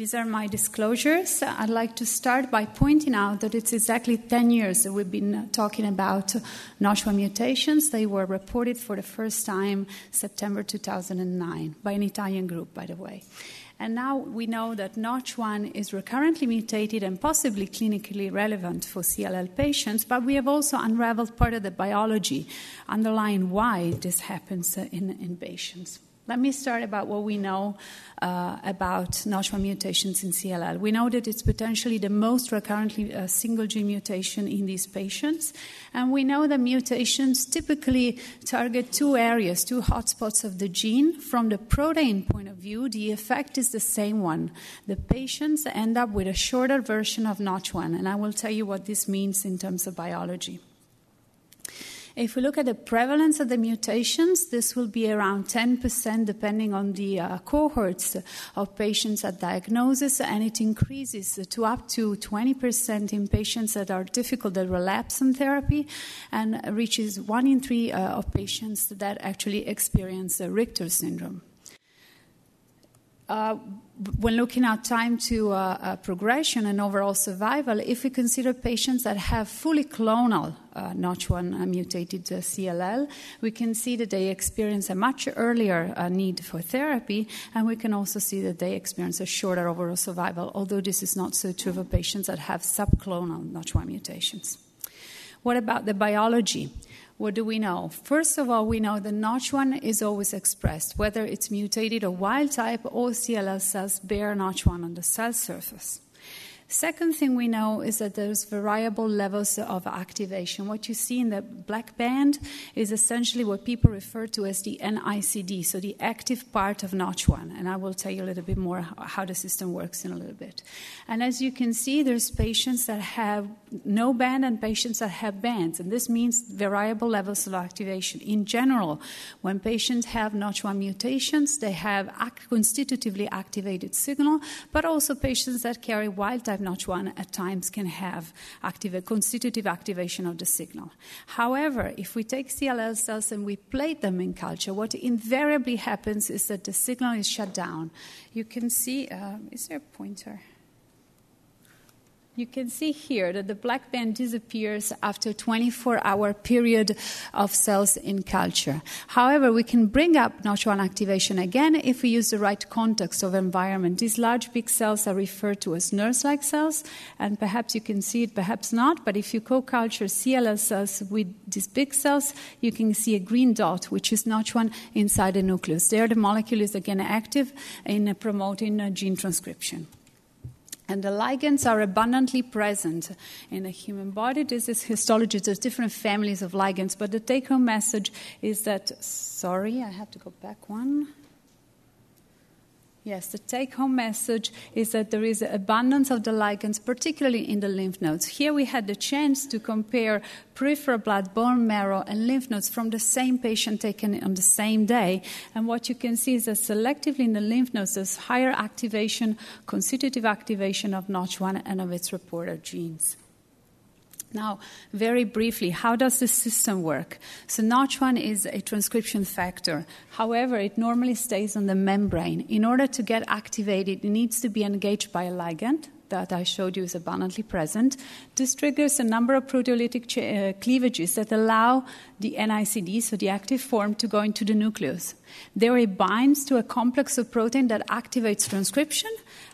These are my disclosures. I'd like to start by pointing out that it's exactly 10 years that we've been uh, talking about Notch1 mutations. They were reported for the first time September 2009 by an Italian group, by the way. And now we know that Notch1 is recurrently mutated and possibly clinically relevant for CLL patients, but we have also unraveled part of the biology underlying why this happens in, in patients. Let me start about what we know uh, about Notch1 mutations in CLL. We know that it's potentially the most recurrently uh, single gene mutation in these patients, and we know that mutations typically target two areas, two hotspots of the gene. From the protein point of view, the effect is the same one. The patients end up with a shorter version of Notch1, and I will tell you what this means in terms of biology. If we look at the prevalence of the mutations, this will be around 10% depending on the uh, cohorts of patients at diagnosis, and it increases to up to 20% in patients that are difficult to relapse on therapy, and reaches one in three uh, of patients that actually experience Richter syndrome. Uh, when looking at time to uh, uh, progression and overall survival, if we consider patients that have fully clonal uh, Notch1 mutated uh, CLL, we can see that they experience a much earlier uh, need for therapy, and we can also see that they experience a shorter overall survival, although this is not so true for patients that have subclonal Notch1 mutations. What about the biology? What do we know? First of all, we know the Notch1 is always expressed, whether it's mutated or wild type, all CLL cells bear Notch1 on the cell surface. Second thing we know is that there's variable levels of activation. What you see in the black band is essentially what people refer to as the NICD, so the active part of Notch1. And I will tell you a little bit more how the system works in a little bit. And as you can see, there's patients that have no band and patients that have bands. And this means variable levels of activation. In general, when patients have Notch1 mutations, they have constitutively activated signal, but also patients that carry wild type Notch1 at times can have active, constitutive activation of the signal. However, if we take CLL cells and we plate them in culture, what invariably happens is that the signal is shut down. You can see, uh, is there a pointer? You can see here that the black band disappears after 24 hour period of cells in culture. However, we can bring up Notch1 activation again if we use the right context of environment. These large big cells are referred to as nurse-like cells, and perhaps you can see it, perhaps not, but if you co-culture CLL cells with these big cells, you can see a green dot, which is Notch1 inside the nucleus. There the molecule is again active in promoting uh, gene transcription. And the ligands are abundantly present in the human body. This is histology. There's different families of ligands, but the take home message is that, sorry, I have to go back one. Yes, the take home message is that there is abundance of the ligands, particularly in the lymph nodes. Here we had the chance to compare peripheral blood, bone marrow, and lymph nodes from the same patient taken on the same day. And what you can see is that selectively in the lymph nodes, there's higher activation, constitutive activation of Notch1 and of its reporter genes. Now, very briefly, how does this system work? So, Notch1 is a transcription factor. However, it normally stays on the membrane. In order to get activated, it needs to be engaged by a ligand that I showed you is abundantly present. This triggers a number of proteolytic ch- uh, cleavages that allow the NICD, so the active form, to go into the nucleus. There it binds to a complex of protein that activates transcription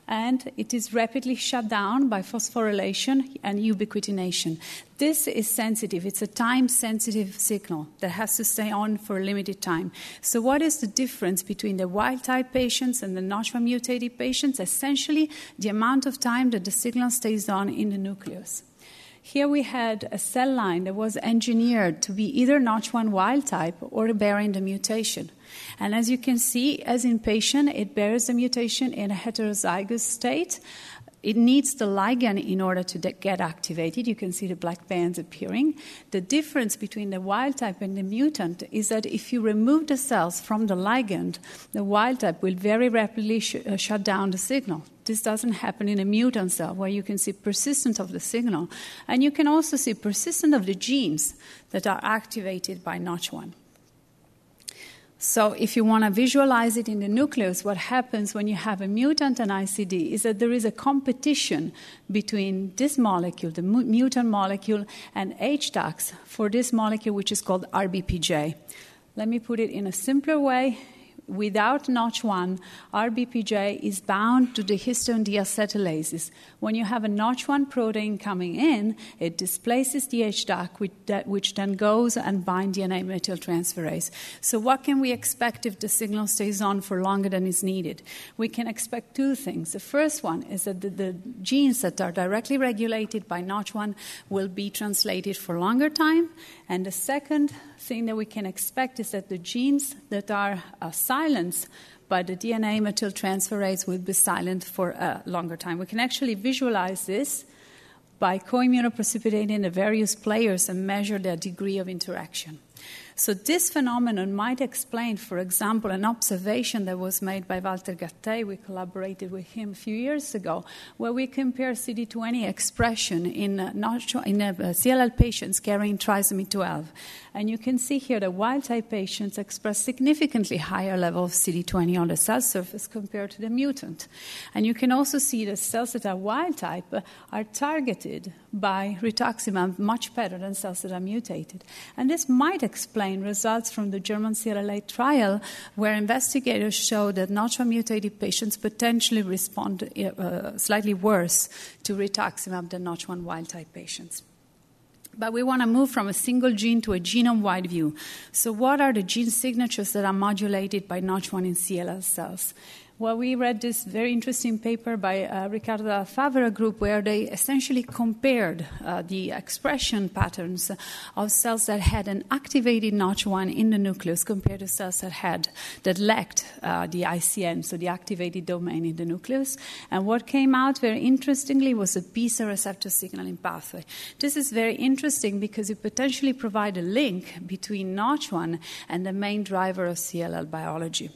and it is rapidly shut down by phosphorylation and ubiquitination. This is sensitive. It's a time sensitive signal that has to stay on for a limited time. So, what is the difference between the wild type patients and the Notch1 mutated patients? Essentially, the amount of time that the signal stays on in the nucleus. Here we had a cell line that was engineered to be either Notch1 wild type or bearing the mutation. And as you can see, as in patient, it bears the mutation in a heterozygous state. It needs the ligand in order to de- get activated. You can see the black bands appearing. The difference between the wild type and the mutant is that if you remove the cells from the ligand, the wild type will very rapidly sh- uh, shut down the signal. This doesn't happen in a mutant cell where you can see persistence of the signal. And you can also see persistence of the genes that are activated by Notch1. So, if you want to visualize it in the nucleus, what happens when you have a mutant and ICD is that there is a competition between this molecule, the mutant molecule, and HDACs for this molecule, which is called RBPJ. Let me put it in a simpler way without Notch1, RBPJ is bound to the histone deacetylases. When you have a Notch1 protein coming in, it displaces the HDAC, which, then goes and binds DNA methyltransferase. So, what can we expect if the signal stays on for longer than is needed? We can expect two things. The first one is that the, the genes that are directly regulated by Notch1 will be translated for longer time, and the second thing that we can expect is that the genes that are uh, silenced by the DNA methyltransferase will be silent for a longer time. We can actually visualize this by co-immunoprecipitating the various players and measure their degree of interaction. So this phenomenon might explain, for example, an observation that was made by Walter Gattei. We collaborated with him a few years ago, where we compare CD20 expression in, uh, in uh, CLL patients carrying trisomy 12. And you can see here that wild-type patients express significantly higher level of CD20 on the cell surface compared to the mutant. And you can also see that cells that are wild-type are targeted by rituximab much better than cells that are mutated. And this might explain results from the German CLL trial, where investigators showed that Notch1 mutated patients potentially respond uh, slightly worse to rituximab than Notch1 wild type patients. But we want to move from a single gene to a genome wide view. So, what are the gene signatures that are modulated by Notch1 in CLL cells? Well, we read this very interesting paper by uh, Ricardo Favre group where they essentially compared uh, the expression patterns of cells that had an activated Notch1 in the nucleus compared to cells that had that lacked uh, the ICN, so the activated domain in the nucleus. And what came out very interestingly was a B cell receptor signaling pathway. This is very interesting because it potentially provides a link between Notch1 and the main driver of CLL biology.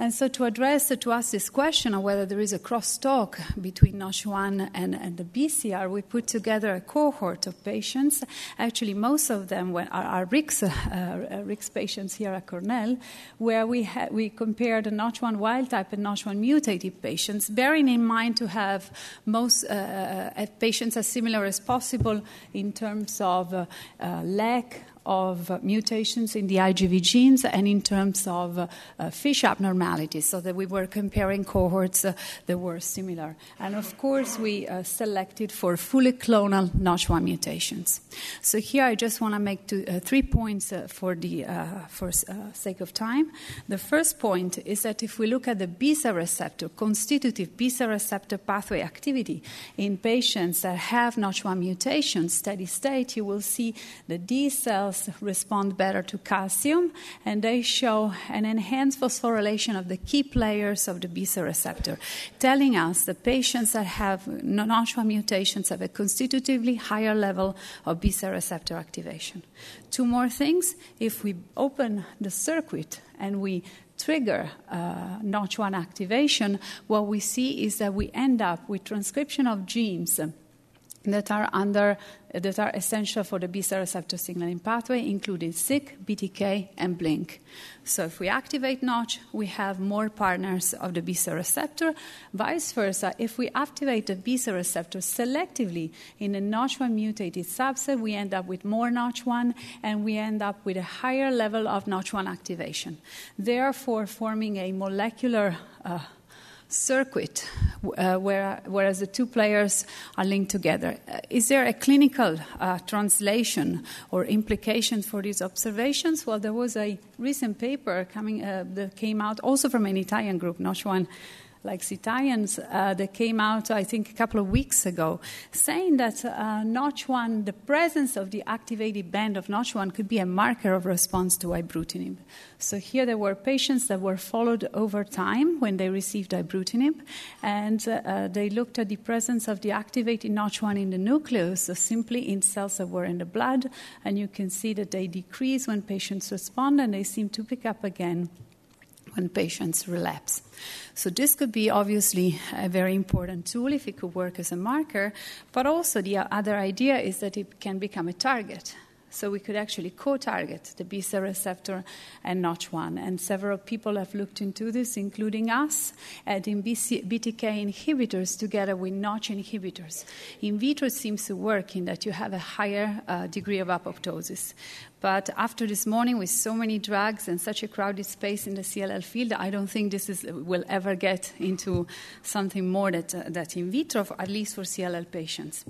And so, to address, to ask this question of whether there is a crosstalk between Notch1 and, and the BCR, we put together a cohort of patients. Actually, most of them are, are Rick's, uh, uh Rick's patients here at Cornell, where we, ha- we compared the Notch1 wild type and Notch1 mutated patients, bearing in mind to have most uh, uh patients as similar as possible in terms of uh, uh lack of mutations in the IGV genes and in terms of uh, FISH abnormalities, so that we were comparing cohorts uh, that were similar. And of course, we uh, selected for fully clonal NOTCH1 mutations. So here I just want to make two, three points for the for sake of time. The first point is that if we look at the B cell receptor, constitutive B cell receptor pathway activity in patients that have NOTCH1 mutations, steady state, you will see that these cells cells respond better to calcium, and they show an enhanced phosphorylation of the key players of the B cell receptor, telling us that patients that have non-Notch1 mutations have a constitutively higher level of B cell receptor activation. Two more things if we open the circuit and we trigger uh, Notch1 activation, what we see is that we end up with transcription of genes that are under that are essential for the B cell receptor signaling pathway, including SYK, BTK, and BLNK. So if we activate Notch, we have more partners of the B cell receptor. Vice versa, if we activate the B cell receptor selectively in a Notch1 mutated subset, we end up with more Notch1 and we end up with a higher level of Notch1 activation, therefore forming a molecular uh, circuit, uh, where, whereas the two players are linked together. Uh, is there a clinical uh, translation or implication for these observations? Well, there was a recent paper coming uh, that came out also from an Italian group, not one like Italians uh, that came out, I think, a couple of weeks ago, saying that uh, Notch1, the presence of the activated band of Notch1 could be a marker of response to ibrutinib. So here there were patients that were followed over time when they received ibrutinib, and uh, they looked at the presence of the activated Notch1 in the nucleus, so simply in cells that were in the blood, and you can see that they decrease when patients respond and they seem to pick up again when patients relapse. So, this could be obviously a very important tool if it could work as a marker, but also the other idea is that it can become a target. So we could actually co-target the B cell receptor and Notch1. And several people have looked into this, including us, adding BTK inhibitors together with Notch inhibitors. In vitro, it seems to work in that you have a higher uh, degree of apoptosis. But after this morning, with so many drugs and such a crowded space in the CLL field, I don't think this is, will ever get into something more that, uh, that in vitro, at least for CLL patients.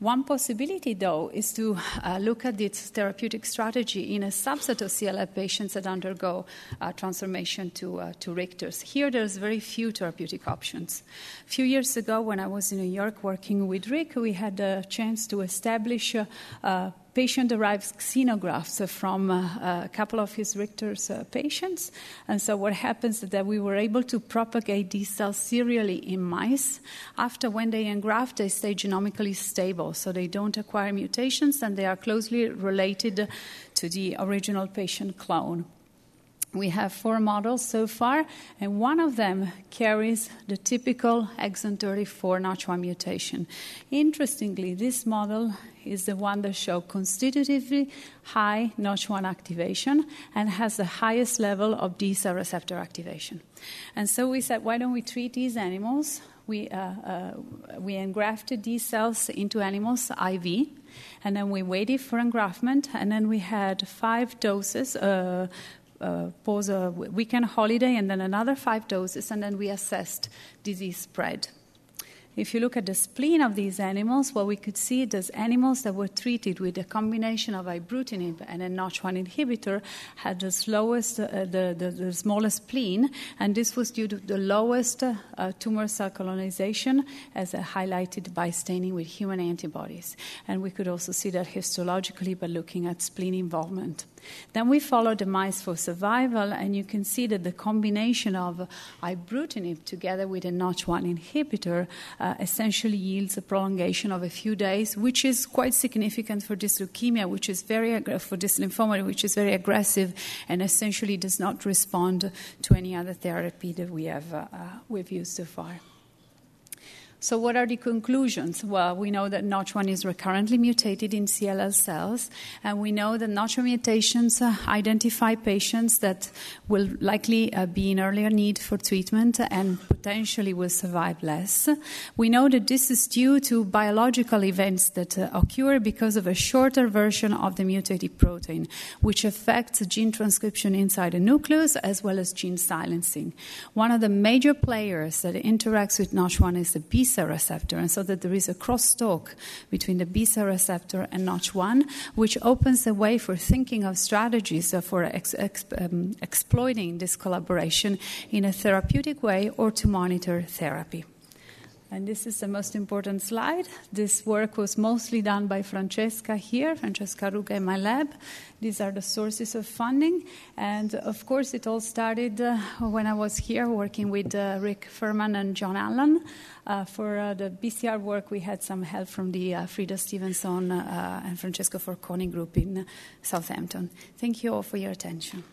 One possibility, though, is to uh, look at this therapeutic strategy in a subset of CLL patients that undergo uh, transformation to, uh, to Richters. Here, there's very few therapeutic options. A few years ago, when I was in New York working with Rick, we had a chance to establish uh, patient derived xenografts from uh, a couple of his Richter's uh, patients. And so, what happens is that we were able to propagate these cells serially in mice. After when they engraft, they stay genomically stable, so they don't acquire mutations and they are closely related to the original patient clone. We have four models so far, and one of them carries the typical exon 34 Notch1 mutation. Interestingly, this model is the one that shows constitutively high Notch1 activation and has the highest level of B cell receptor activation. And so we said, why don't we treat these animals? We, uh, uh, we engrafted these cells into animals IV, and then we waited for engraftment, and then we had five doses. Uh, uh, pause a weekend holiday and then another five doses, and then we assessed disease spread. If you look at the spleen of these animals, what we could see is animals that were treated with a combination of ibrutinib and a Notch1 inhibitor had the slowest, uh, the, the, the, smallest spleen, and this was due to the lowest uh, tumor cell colonization, as highlighted by staining with human antibodies. And we could also see that histologically by looking at spleen involvement. Then we followed the mice for survival, and you can see that the combination of ibrutinib together with a Notch1 inhibitor uh, essentially yields a prolongation of a few days, which is quite significant for this leukemia, which is very for this lymphoma, which is very aggressive and essentially does not respond to any other therapy that we have uh, uh we've used so far. So, what are the conclusions? Well, we know that Notch1 is recurrently mutated in CLL cells, and we know that Notch1 mutations uh, identify patients that will likely uh, be in earlier need for treatment and potentially will survive less. We know that this is due to biological events that uh, occur because of a shorter version of the mutated protein, which affects gene transcription inside the nucleus as well as gene silencing. One of the major players that interacts with Notch1 is the B cell receptor, and so that there is a crosstalk between the B cell receptor and Notch1, which opens the way for thinking of strategies for ex- ex- um, exploiting this collaboration in a therapeutic way or to monitor therapy. And this is the most important slide. This work was mostly done by Francesca here, Francesca Arruga in my lab. These are the sources of funding. And of course, it all started uh, when I was here working with uh, Rick Furman and John Allan. Uh, for uh, the BCR work, we had some help from the uh, Freda Stevenson uh, and Francesco Forconi group in Southampton. Thank you all for your attention.